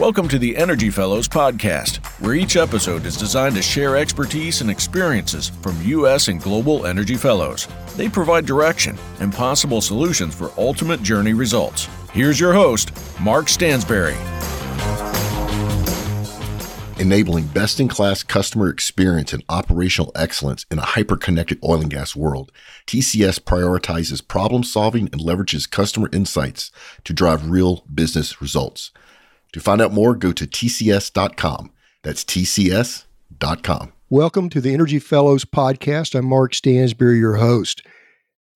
Welcome to the Energy Fellows podcast, where each episode is designed to share expertise and experiences from U.S. and global energy fellows. They provide direction and possible solutions for ultimate journey results. Here's your host, Mark Stansberry. Enabling best in class customer experience and operational excellence in a hyper connected oil and gas world, TCS prioritizes problem solving and leverages customer insights to drive real business results. To find out more, go to tcs.com. That's tcs.com. Welcome to the Energy Fellows podcast. I'm Mark Stansberry, your host.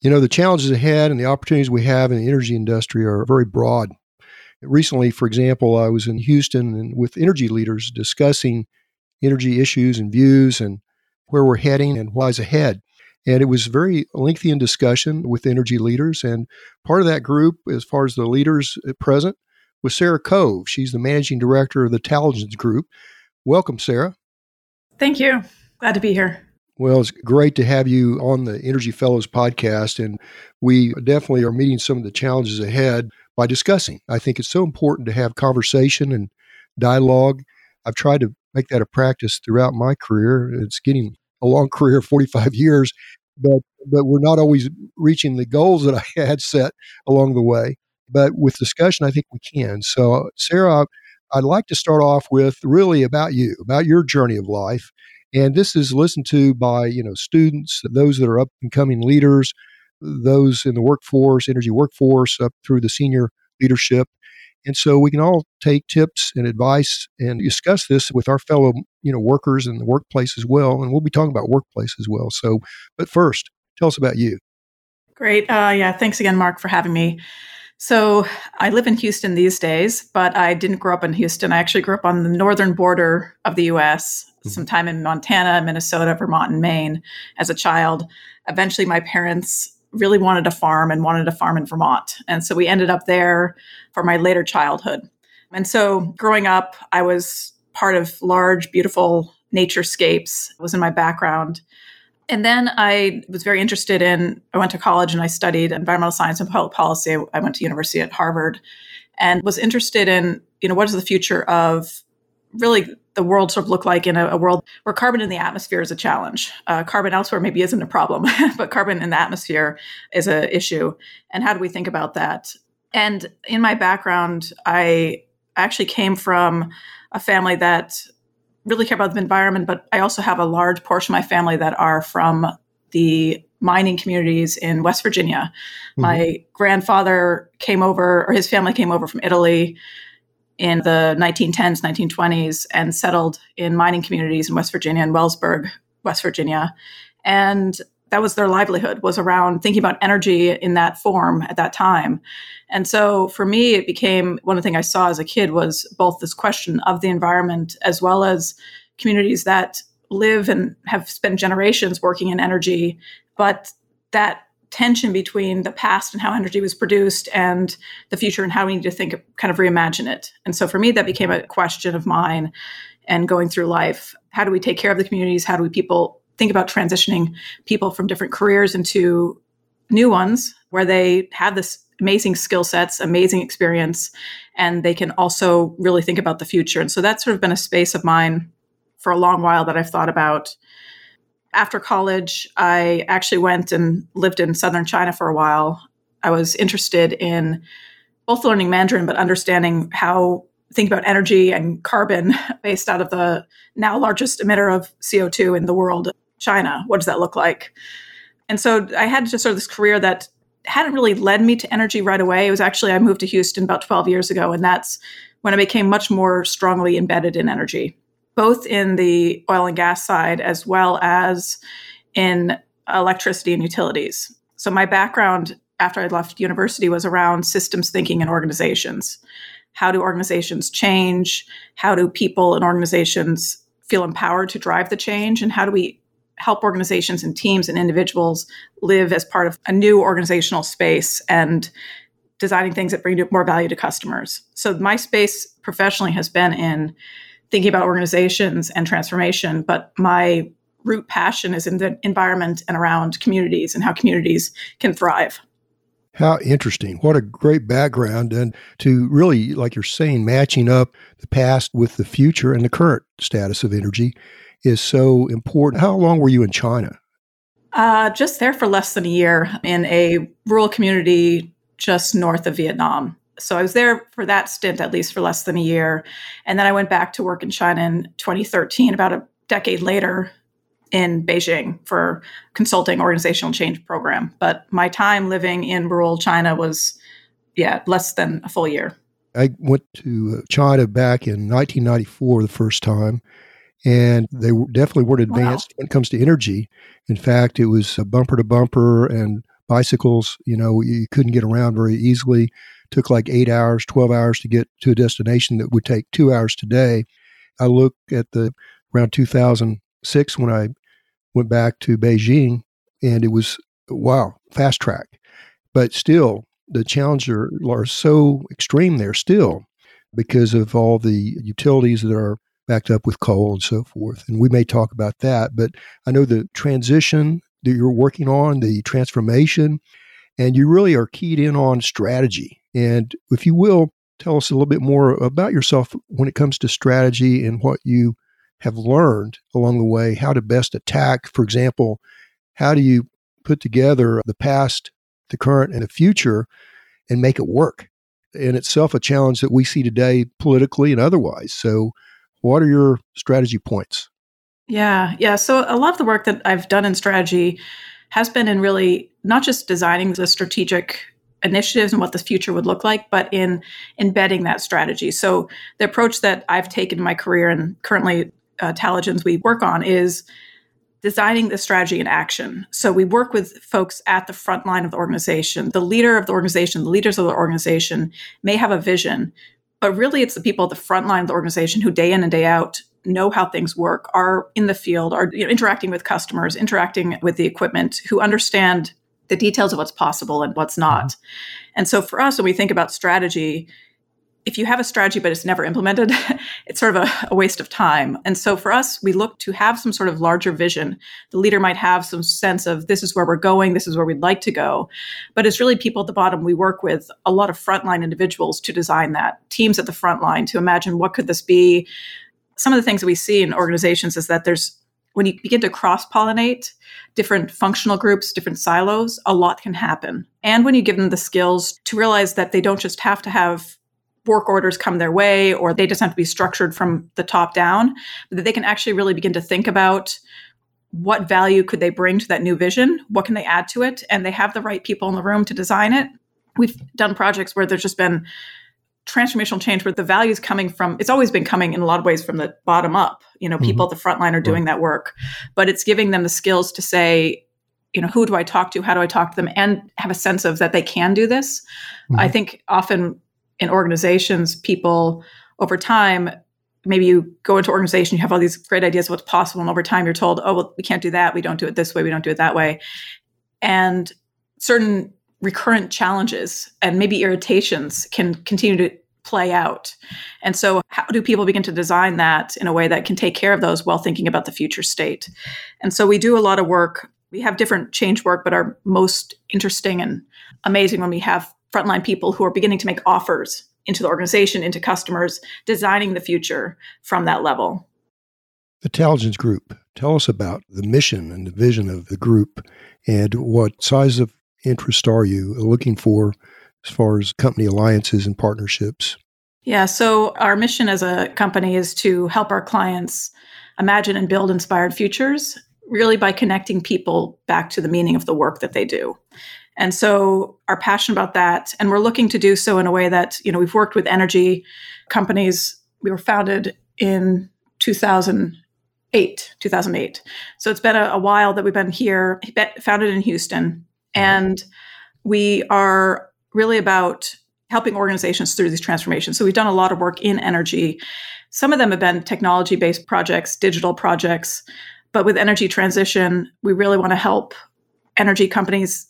You know, the challenges ahead and the opportunities we have in the energy industry are very broad. Recently, for example, I was in Houston and with energy leaders discussing energy issues and views and where we're heading and what lies ahead. And it was very lengthy in discussion with energy leaders. And part of that group, as far as the leaders at present, with Sarah Cove. She's the managing director of the Taligens Group. Welcome, Sarah. Thank you. Glad to be here. Well, it's great to have you on the Energy Fellows podcast, and we definitely are meeting some of the challenges ahead by discussing. I think it's so important to have conversation and dialogue. I've tried to make that a practice throughout my career. It's getting a long career, 45 years, but but we're not always reaching the goals that I had set along the way. But with discussion, I think we can. So, Sarah, I'd like to start off with really about you, about your journey of life. And this is listened to by, you know, students, those that are up and coming leaders, those in the workforce, energy workforce, up through the senior leadership. And so we can all take tips and advice and discuss this with our fellow, you know, workers in the workplace as well. And we'll be talking about workplace as well. So, but first, tell us about you. Great. Uh, yeah. Thanks again, Mark, for having me. So I live in Houston these days, but I didn't grow up in Houston. I actually grew up on the northern border of the US, mm-hmm. sometime in Montana, Minnesota, Vermont, and Maine as a child. Eventually, my parents really wanted a farm and wanted a farm in Vermont. And so we ended up there for my later childhood. And so growing up, I was part of large, beautiful naturescapes, was in my background. And then I was very interested in, I went to college and I studied environmental science and public policy. I went to university at Harvard and was interested in, you know, what does the future of really the world sort of look like in a, a world where carbon in the atmosphere is a challenge. Uh, carbon elsewhere maybe isn't a problem, but carbon in the atmosphere is an issue. And how do we think about that? And in my background, I actually came from a family that really care about the environment, but I also have a large portion of my family that are from the mining communities in West Virginia. Mm-hmm. My grandfather came over, or his family came over from Italy in the 1910s, 1920s, and settled in mining communities in West Virginia and Wellsburg, West Virginia. And that was their livelihood was around thinking about energy in that form at that time. And so for me it became one of the things i saw as a kid was both this question of the environment as well as communities that live and have spent generations working in energy but that tension between the past and how energy was produced and the future and how we need to think kind of reimagine it. And so for me that became a question of mine and going through life. How do we take care of the communities? How do we people think about transitioning people from different careers into new ones where they have this amazing skill sets, amazing experience, and they can also really think about the future. And so that's sort of been a space of mine for a long while that I've thought about. After college, I actually went and lived in southern China for a while. I was interested in both learning Mandarin, but understanding how think about energy and carbon based out of the now largest emitter of CO2 in the world, China. What does that look like? And so I had just sort of this career that hadn't really led me to energy right away. It was actually, I moved to Houston about 12 years ago, and that's when I became much more strongly embedded in energy, both in the oil and gas side as well as in electricity and utilities. So my background after I left university was around systems thinking and organizations. How do organizations change? How do people and organizations feel empowered to drive the change and how do we help organizations and teams and individuals live as part of a new organizational space and designing things that bring more value to customers. So my space professionally has been in thinking about organizations and transformation, but my root passion is in the environment and around communities and how communities can thrive. How interesting. What a great background. And to really, like you're saying, matching up the past with the future and the current status of energy is so important. How long were you in China? Uh, just there for less than a year in a rural community just north of Vietnam. So I was there for that stint, at least for less than a year. And then I went back to work in China in 2013, about a decade later, in Beijing for consulting organizational change program. But my time living in rural China was, yeah, less than a full year. I went to uh, China back in 1994 the first time, and they definitely weren't advanced wow. when it comes to energy. In fact, it was bumper to bumper and bicycles. You know, you couldn't get around very easily. took like eight hours, 12 hours to get to a destination that would take two hours today. I look at the around 2006 when I went back to Beijing, and it was wow, fast track. But still, the challenges are so extreme there still because of all the utilities that are backed up with coal and so forth. And we may talk about that. But I know the transition that you're working on, the transformation, and you really are keyed in on strategy. And if you will, tell us a little bit more about yourself when it comes to strategy and what you have learned along the way, how to best attack. For example, how do you put together the past, the current, and the future and make it work? In itself, a challenge that we see today politically and otherwise. So, what are your strategy points? Yeah, yeah. So, a lot of the work that I've done in strategy has been in really not just designing the strategic initiatives and what the future would look like, but in embedding that strategy. So, the approach that I've taken in my career and currently uh, we work on is designing the strategy in action. So we work with folks at the front line of the organization. The leader of the organization, the leaders of the organization may have a vision, but really it's the people at the front line of the organization who day in and day out know how things work, are in the field, are you know, interacting with customers, interacting with the equipment, who understand the details of what's possible and what's not. Mm-hmm. And so for us, when we think about strategy, if you have a strategy but it's never implemented, it's sort of a, a, waste of time. And so for us, we look to have some sort of larger vision. The leader might have some sense of this is where we're going, this is where we'd like to go. But it's really people at the bottom. We work with a lot of frontline individuals to design that, teams at the front line to imagine what could this be. Some of the things that we see in organizations is that there's when you begin to cross pollinate different functional groups, different silos, a lot can happen. And when you give them the skills to realize that they don't just have to have work orders come their way or they just have to be structured from the top down, but that they can actually really begin to think about what value could they bring to that new vision? What can they add to it? And they have the right people in the room to design it. We've done projects where there's just been transformational change where the value is coming from it's always been coming in a lot of ways from the bottom up you know people mm-hmm. at the front line are doing that work but it's giving them the skills to say you know who do i talk to how do i talk to them and have a sense of that they can do this mm-hmm. i think often in organizations, people over time, maybe you go into organization, you have all these great ideas of what's possible, and over time you're told, oh, well, we can't do that. We don't do it this way. We don't do it that way. And certain recurrent challenges and maybe irritations can continue to play out. And so, how do people begin to design that in a way that can take care of those while thinking about the future state? And so, we do a lot of work. We have different change work, but our most interesting and amazing when we have frontline people who are beginning to make offers into the organization, into customers, designing the future from that level. The Taligens Group, tell us about the mission and the vision of the group and what size of interest are you looking for as far as company alliances and partnerships? Yeah, so our mission as a company is to help our clients imagine and build inspired futures, really by connecting people back to the meaning of the work that they do. And so are passionate about that. And we're looking to do so in a way that, you know, we've worked with energy companies. We were founded in 2008, 2008. So it's been a, a while that we've been here, founded in Houston. Mm-hmm. And we are really about helping organizations through these transformations. So we've done a lot of work in energy. Some of them have been technology based projects, digital projects. But with energy transition, we really want to help energy companies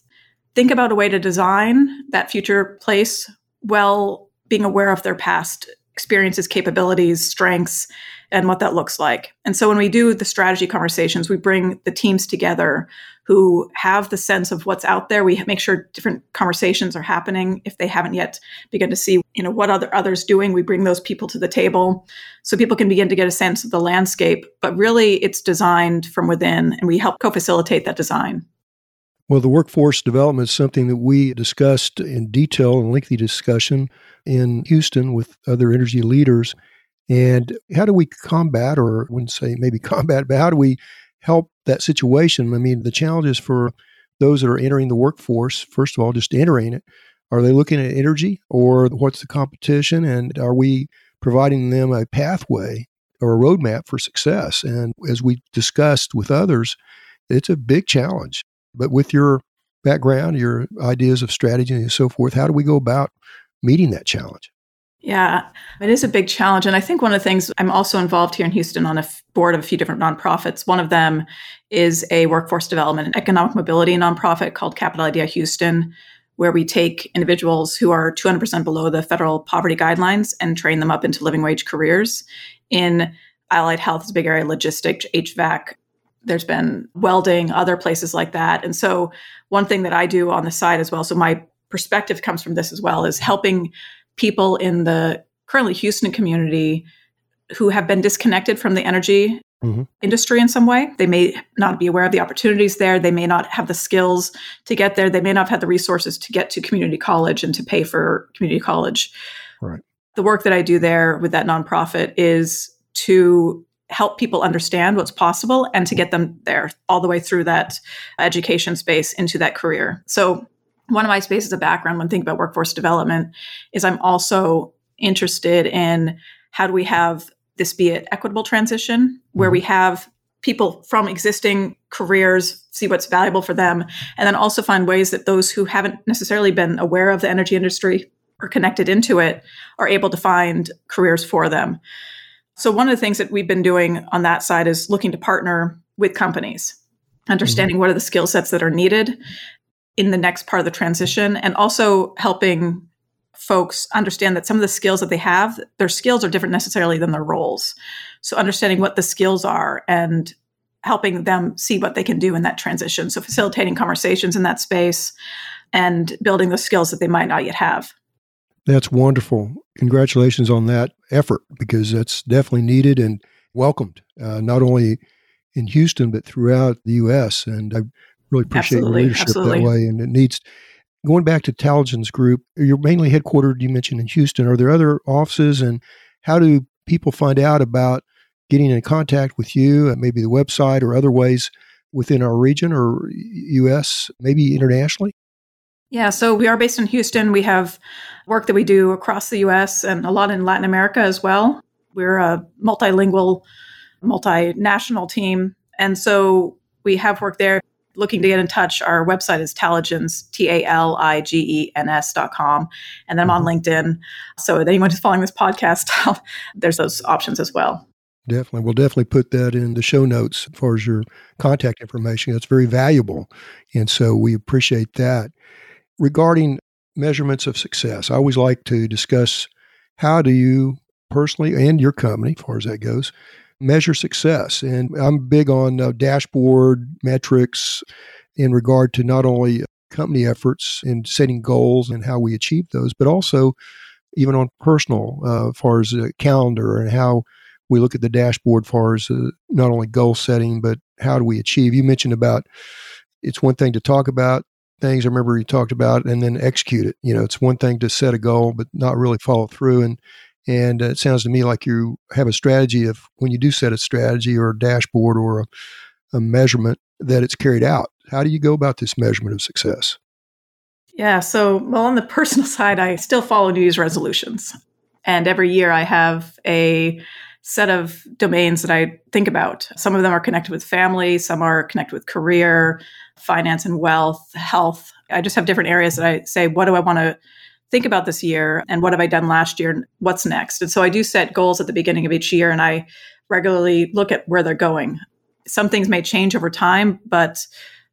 think about a way to design that future place while being aware of their past experiences, capabilities, strengths, and what that looks like. And so when we do the strategy conversations, we bring the teams together who have the sense of what's out there. We make sure different conversations are happening. If they haven't yet begun to see, you know, what other others doing, we bring those people to the table so people can begin to get a sense of the landscape. But really it's designed from within and we help co-facilitate that design. Well, the workforce development is something that we discussed in detail and lengthy discussion in Houston with other energy leaders. And how do we combat, or I wouldn't say maybe combat, but how do we help that situation? I mean, the challenges for those that are entering the workforce, first of all, just entering it, are they looking at energy or what's the competition? And are we providing them a pathway or a roadmap for success? And as we discussed with others, it's a big challenge. But with your background, your ideas of strategy and so forth, how do we go about meeting that challenge? Yeah, it is a big challenge. And I think one of the things I'm also involved here in Houston on a f- board of a few different nonprofits. One of them is a workforce development and economic mobility nonprofit called Capital Idea Houston, where we take individuals who are 200% below the federal poverty guidelines and train them up into living wage careers in allied health is a big area, logistics, HVAC, there's been welding, other places like that. And so, one thing that I do on the side as well, so my perspective comes from this as well, is helping people in the currently Houston community who have been disconnected from the energy mm-hmm. industry in some way. They may not be aware of the opportunities there. They may not have the skills to get there. They may not have had the resources to get to community college and to pay for community college. Right. The work that I do there with that nonprofit is to help people understand what's possible and to get them there all the way through that education space into that career. So, one of my spaces of background when thinking about workforce development is I'm also interested in how do we have this be an equitable transition where we mm-hmm. have people from existing careers see what's valuable for them and then also find ways that those who haven't necessarily been aware of the energy industry or connected into it are able to find careers for them so, one of the things that we've been doing on that side is looking to partner with companies, understanding mm-hmm. what are the skill sets that are needed in the next part of the transition, and also helping folks understand that some of the skills that they have, their skills are different necessarily than their roles. So, understanding what the skills are and helping them see what they can do in that transition. So, facilitating conversations in that space and building the skills that they might not yet have. That's wonderful. Congratulations on that effort because that's definitely needed and welcomed, uh, not only in Houston, but throughout the U.S. And I really appreciate absolutely, your leadership absolutely. that way. And it needs, going back to Taligens Group, you're mainly headquartered, you mentioned, in Houston. Are there other offices? And how do people find out about getting in contact with you and maybe the website or other ways within our region or U.S., maybe internationally? Yeah, so we are based in Houston. We have work that we do across the US and a lot in Latin America as well. We're a multilingual, multinational team. And so we have work there. Looking to get in touch, our website is Taligens, T A L I G E N S dot com. And then I'm on mm-hmm. LinkedIn. So anyone who's following this podcast, there's those options as well. Definitely. We'll definitely put that in the show notes as far as your contact information. That's very valuable. And so we appreciate that regarding measurements of success, I always like to discuss how do you personally and your company, as far as that goes, measure success. And I'm big on uh, dashboard metrics in regard to not only company efforts in setting goals and how we achieve those, but also even on personal, uh, as far as a calendar and how we look at the dashboard, as far as uh, not only goal setting, but how do we achieve. You mentioned about it's one thing to talk about things I remember you talked about and then execute it. You know, it's one thing to set a goal, but not really follow through. And, and uh, it sounds to me like you have a strategy of when you do set a strategy or a dashboard or a, a measurement that it's carried out. How do you go about this measurement of success? Yeah. So, well, on the personal side, I still follow New Year's resolutions. And every year I have a set of domains that I think about. Some of them are connected with family, some are connected with career, finance and wealth, health. I just have different areas that I say, what do I want to think about this year and what have I done last year and what's next? And so I do set goals at the beginning of each year and I regularly look at where they're going. Some things may change over time, but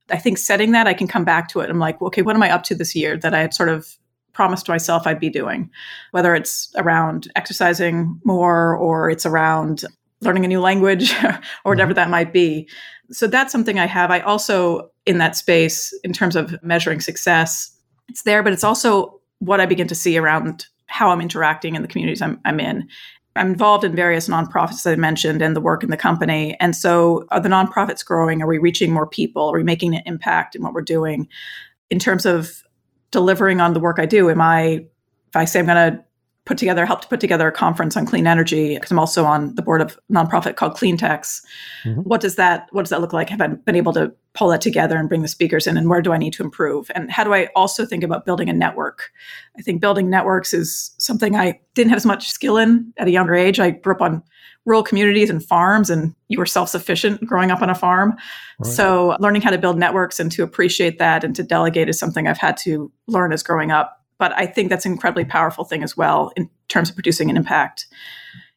I think setting that I can come back to it. I'm like, okay, what am I up to this year that I had sort of promised myself I'd be doing, whether it's around exercising more or it's around learning a new language or whatever mm-hmm. that might be. So that's something I have. I also, in that space, in terms of measuring success, it's there, but it's also what I begin to see around how I'm interacting in the communities I'm, I'm in. I'm involved in various nonprofits that I mentioned and the work in the company. And so, are the nonprofits growing? Are we reaching more people? Are we making an impact in what we're doing? In terms of delivering on the work I do, am I, if I say I'm going to put together, helped put together a conference on clean energy because I'm also on the board of a nonprofit called Cleantex. Mm-hmm. What does that What does that look like? Have I been able to pull that together and bring the speakers in? And where do I need to improve? And how do I also think about building a network? I think building networks is something I didn't have as much skill in at a younger age. I grew up on rural communities and farms, and you were self sufficient growing up on a farm. Right. So learning how to build networks and to appreciate that and to delegate is something I've had to learn as growing up but I think that's an incredibly powerful thing as well in terms of producing an impact.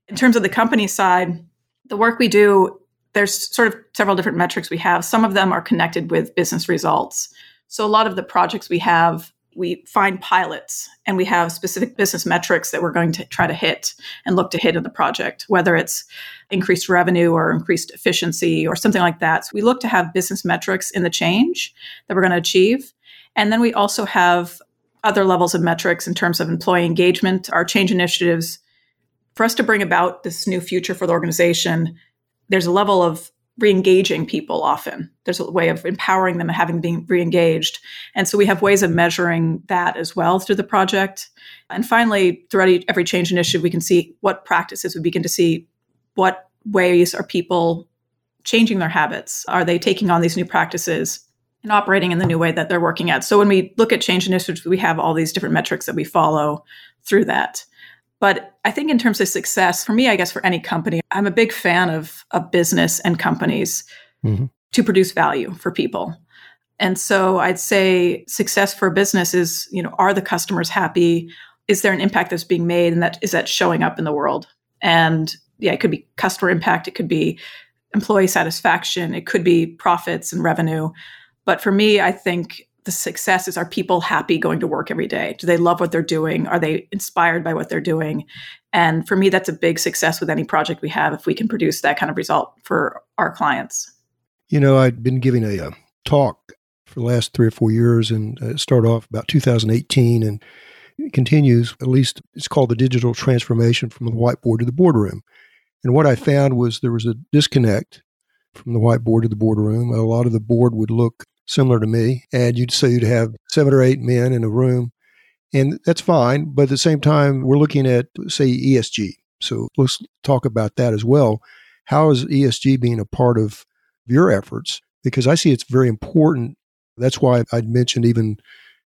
In terms of the company side, the work we do, there's sort of several different metrics we have. Some of them are connected with business results. So a lot of the projects we have, we find pilots and we have specific business metrics that we're going to try to hit and look to hit in the project, whether it's increased revenue or increased efficiency or something like that. So we look to have business metrics in the change that we're going to achieve. And then we also have other levels of metrics in terms of employee engagement, our change initiatives. For us to bring about this new future for the organization, there's a level of re-engaging people often. There's a way of empowering them and having them re-engaged. And so we have ways of measuring that as well through the project. And finally, throughout every change initiative, we can see what practices we begin to see what ways are people changing their habits? Are they taking on these new practices? And operating in the new way that they're working at. So when we look at change initiatives, we have all these different metrics that we follow through that. But I think in terms of success, for me, I guess for any company, I'm a big fan of, of business and companies mm-hmm. to produce value for people. And so I'd say success for a business is, you know, are the customers happy? Is there an impact that's being made and that is that showing up in the world? And yeah, it could be customer impact, it could be employee satisfaction, it could be profits and revenue. But for me, I think the success is are people happy going to work every day? Do they love what they're doing? Are they inspired by what they're doing? And for me, that's a big success with any project we have if we can produce that kind of result for our clients. You know, I'd been giving a, a talk for the last three or four years and uh, started off about 2018 and continues, at least it's called the digital transformation from the whiteboard to the boardroom. And what I found was there was a disconnect from the whiteboard to the boardroom. A lot of the board would look similar to me. And you'd say you'd have seven or eight men in a room, and that's fine. But at the same time, we're looking at, say, ESG. So let's talk about that as well. How is ESG being a part of your efforts? Because I see it's very important. That's why I'd mentioned even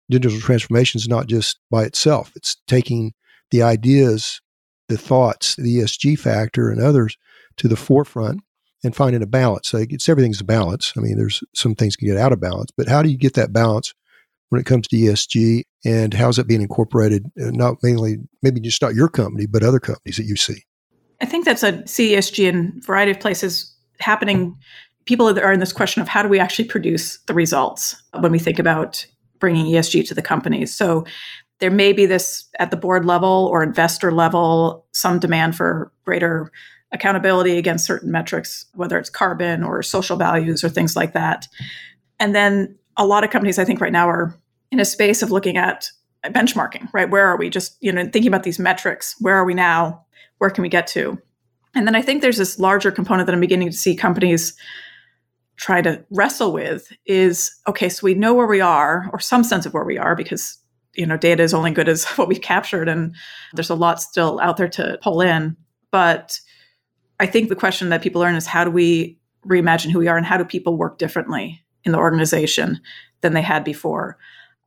digital transformation is not just by itself, it's taking the ideas, the thoughts, the ESG factor, and others to the forefront and finding a balance. Like it's everything's a balance. I mean, there's some things can get out of balance, but how do you get that balance when it comes to ESG and how's that being incorporated? Uh, not mainly, maybe just not your company, but other companies that you see. I think that's a CESG in a variety of places happening. People are in this question of how do we actually produce the results when we think about bringing ESG to the companies. So there may be this at the board level or investor level, some demand for greater accountability against certain metrics, whether it's carbon or social values or things like that. And then a lot of companies, I think, right now are in a space of looking at benchmarking, right? Where are we? Just, you know, thinking about these metrics. Where are we now? Where can we get to? And then I think there's this larger component that I'm beginning to see companies try to wrestle with is okay, so we know where we are, or some sense of where we are, because you know, data is only good as what we've captured, and there's a lot still out there to pull in. But I think the question that people learn is how do we reimagine who we are and how do people work differently in the organization than they had before?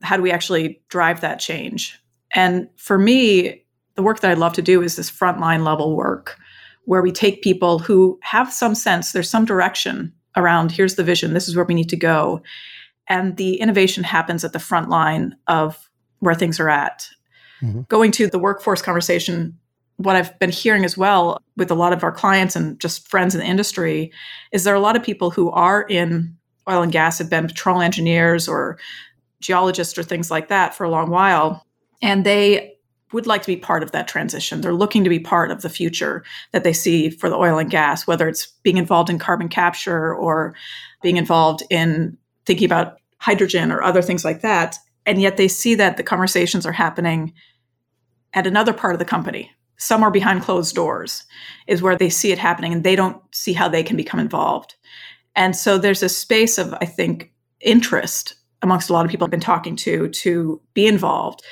How do we actually drive that change? And for me, the work that I love to do is this frontline level work where we take people who have some sense, there's some direction around here's the vision, this is where we need to go. And the innovation happens at the front line of where things are at. Mm-hmm. Going to the workforce conversation what I've been hearing as well with a lot of our clients and just friends in the industry is there are a lot of people who are in oil and gas, have been petroleum engineers or geologists or things like that for a long while. And they would like to be part of that transition. They're looking to be part of the future that they see for the oil and gas, whether it's being involved in carbon capture or being involved in thinking about hydrogen or other things like that. And yet they see that the conversations are happening at another part of the company, somewhere behind closed doors, is where they see it happening and they don't see how they can become involved. And so there's a space of, I think, interest amongst a lot of people I've been talking to to be involved,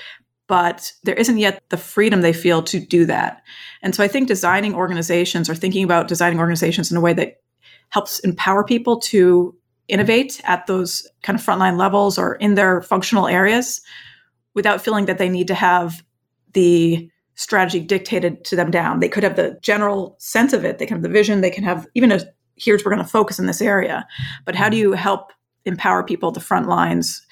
but there isn't yet the freedom they feel to do that. And so I think designing organizations or thinking about designing organizations in a way that helps empower people to innovate at those kind of frontline levels or in their functional areas without feeling that they need to have the strategy dictated to them down. They could have the general sense of it, they can have the vision, they can have even a here's we're going to focus in this area. But how do you help empower people at the front lines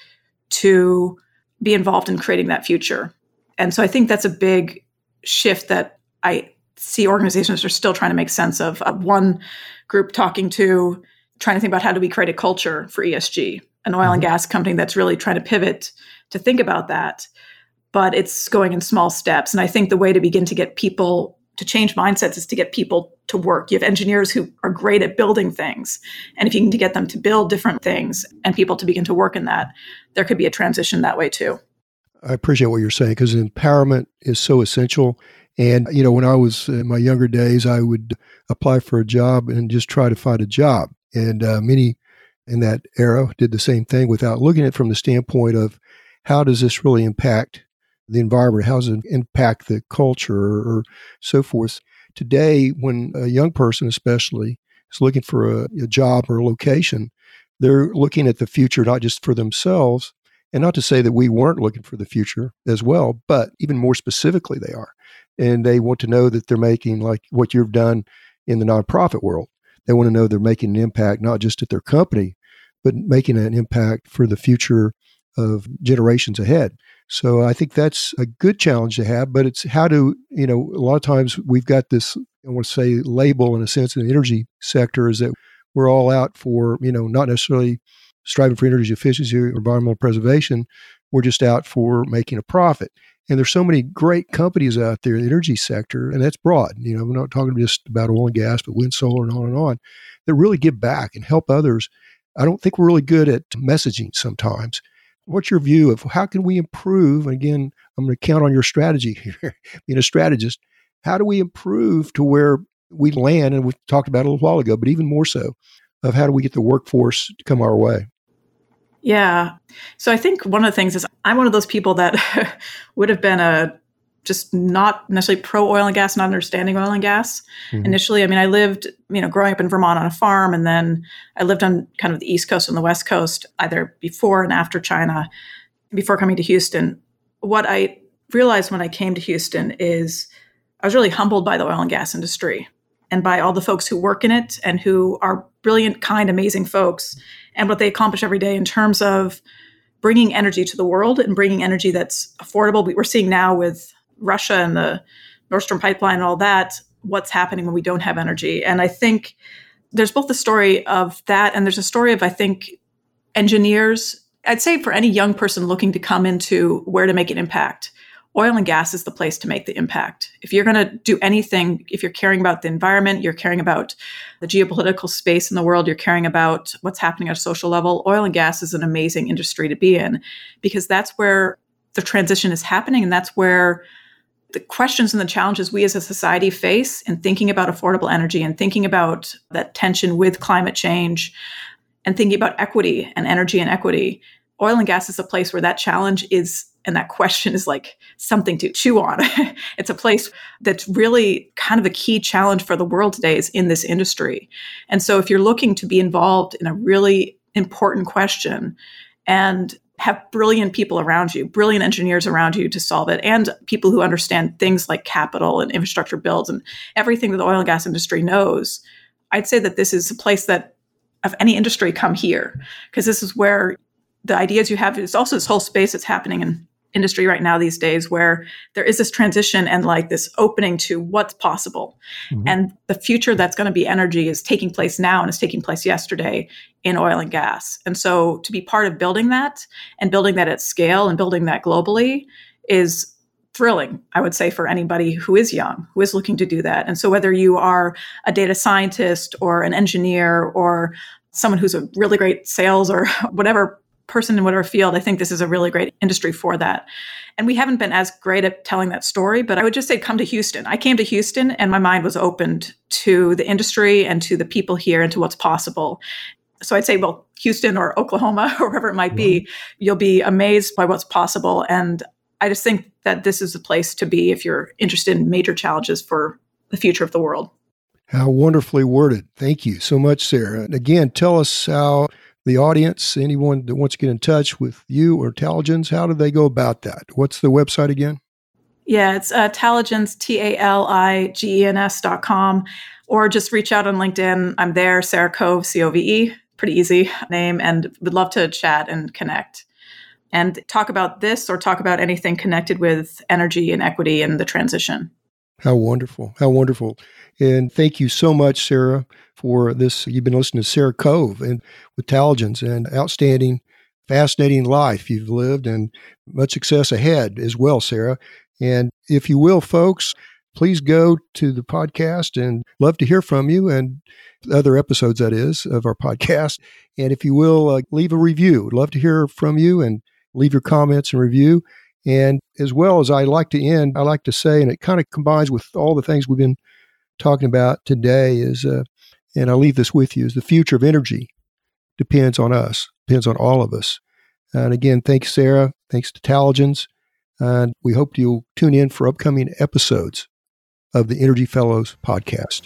to be involved in creating that future? And so I think that's a big shift that I see organizations are still trying to make sense of. Uh, one group talking to trying to think about how do we create a culture for ESG, an oil mm-hmm. and gas company that's really trying to pivot to think about that. But it's going in small steps. And I think the way to begin to get people to change mindsets is to get people to work. You have engineers who are great at building things. And if you can get them to build different things and people to begin to work in that, there could be a transition that way too. I appreciate what you're saying because empowerment is so essential. And, you know, when I was in my younger days, I would apply for a job and just try to find a job. And uh, many in that era did the same thing without looking at it from the standpoint of how does this really impact the environment? How does it impact the culture or, so forth? Today, when a young person, especially, is looking for a, a job or a location, they're looking at the future not just for themselves, and not to say that we weren't looking for the future as well, but even more specifically, they are. And they want to know that they're making, like what you've done in the nonprofit world, they want to know they're making an impact not just at their company, but making an impact for the future of generations ahead. So I think that's a good challenge to have, but it's how to, you know, a lot of times we've got this, I want to say label in a sense in the energy sector is that we're all out for, you know, not necessarily striving for energy efficiency or environmental preservation. We're just out for making a profit. And there's so many great companies out there in the energy sector, and that's broad. You know, we're not talking just about oil and gas, but wind, solar, and on and on, that really give back and help others. I don't think we're really good at messaging sometimes. What's your view of how can we improve? Again, I'm going to count on your strategy here, being a strategist. How do we improve to where we land? And we talked about it a little while ago, but even more so, of how do we get the workforce to come our way? Yeah. So I think one of the things is I'm one of those people that would have been a just not necessarily pro oil and gas, not understanding oil and gas mm-hmm. initially. I mean, I lived, you know, growing up in Vermont on a farm, and then I lived on kind of the East Coast and the West Coast, either before and after China, before coming to Houston. What I realized when I came to Houston is I was really humbled by the oil and gas industry and by all the folks who work in it and who are brilliant, kind, amazing folks and what they accomplish every day in terms of bringing energy to the world and bringing energy that's affordable. We're seeing now with Russia and the Nord Stream pipeline and all that, what's happening when we don't have energy. And I think there's both the story of that and there's a story of, I think, engineers. I'd say for any young person looking to come into where to make an impact, oil and gas is the place to make the impact. If you're going to do anything, if you're caring about the environment, you're caring about the geopolitical space in the world, you're caring about what's happening at a social level, oil and gas is an amazing industry to be in because that's where the transition is happening and that's where the questions and the challenges we as a society face in thinking about affordable energy and thinking about that tension with climate change and thinking about equity and energy and equity oil and gas is a place where that challenge is and that question is like something to chew on. it's a place that's really kind of a key challenge for the world today is in this industry. And so if you're looking to be involved in a really important question and have brilliant people around you, brilliant engineers around you to solve it, and people who understand things like capital and infrastructure builds and everything that the oil and gas industry knows, I'd say that this is a place that of any industry come here. Because this is where the ideas you have It's also this whole space that's happening in industry right now these days where there is this transition and like this opening to what's possible. Mm-hmm. And the future that's going to be energy is taking place now and is taking place yesterday in oil and gas. And so to be part of building that and building that at scale and building that globally is thrilling, I would say, for anybody who is young, who is looking to do that. And so, whether you are a data scientist or an engineer or someone who's a really great sales or whatever person in whatever field, I think this is a really great industry for that. And we haven't been as great at telling that story, but I would just say come to Houston. I came to Houston and my mind was opened to the industry and to the people here and to what's possible. So I'd say, well, Houston or Oklahoma or wherever it might be, mm-hmm. you'll be amazed by what's possible. And I just think that this is the place to be if you're interested in major challenges for the future of the world. How wonderfully worded. Thank you so much, Sarah. And again, tell us how the audience, anyone that wants to get in touch with you or Taligens, how do they go about that? What's the website again? Yeah, it's uh, Taligens, T A L I G E N S dot com, or just reach out on LinkedIn. I'm there, Sarah Cove, C O V E. Pretty easy name, and would love to chat and connect and talk about this or talk about anything connected with energy and equity and the transition. How wonderful. How wonderful. And thank you so much, Sarah, for this. You've been listening to Sarah Cove and with Taligens and outstanding, fascinating life you've lived and much success ahead as well, Sarah. And if you will, folks, please go to the podcast and love to hear from you and other episodes, that is, of our podcast. And if you will, uh, leave a review. love to hear from you and leave your comments and review. And as well as I like to end, I like to say, and it kind of combines with all the things we've been talking about today, is, uh, and I'll leave this with you, is the future of energy depends on us, depends on all of us. And again, thanks, Sarah. Thanks to Taligens. And we hope you'll tune in for upcoming episodes of the Energy Fellows podcast.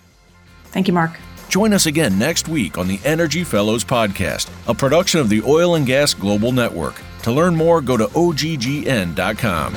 Thank you, Mark. Join us again next week on the Energy Fellows podcast, a production of the Oil and Gas Global Network. To learn more, go to oggn.com.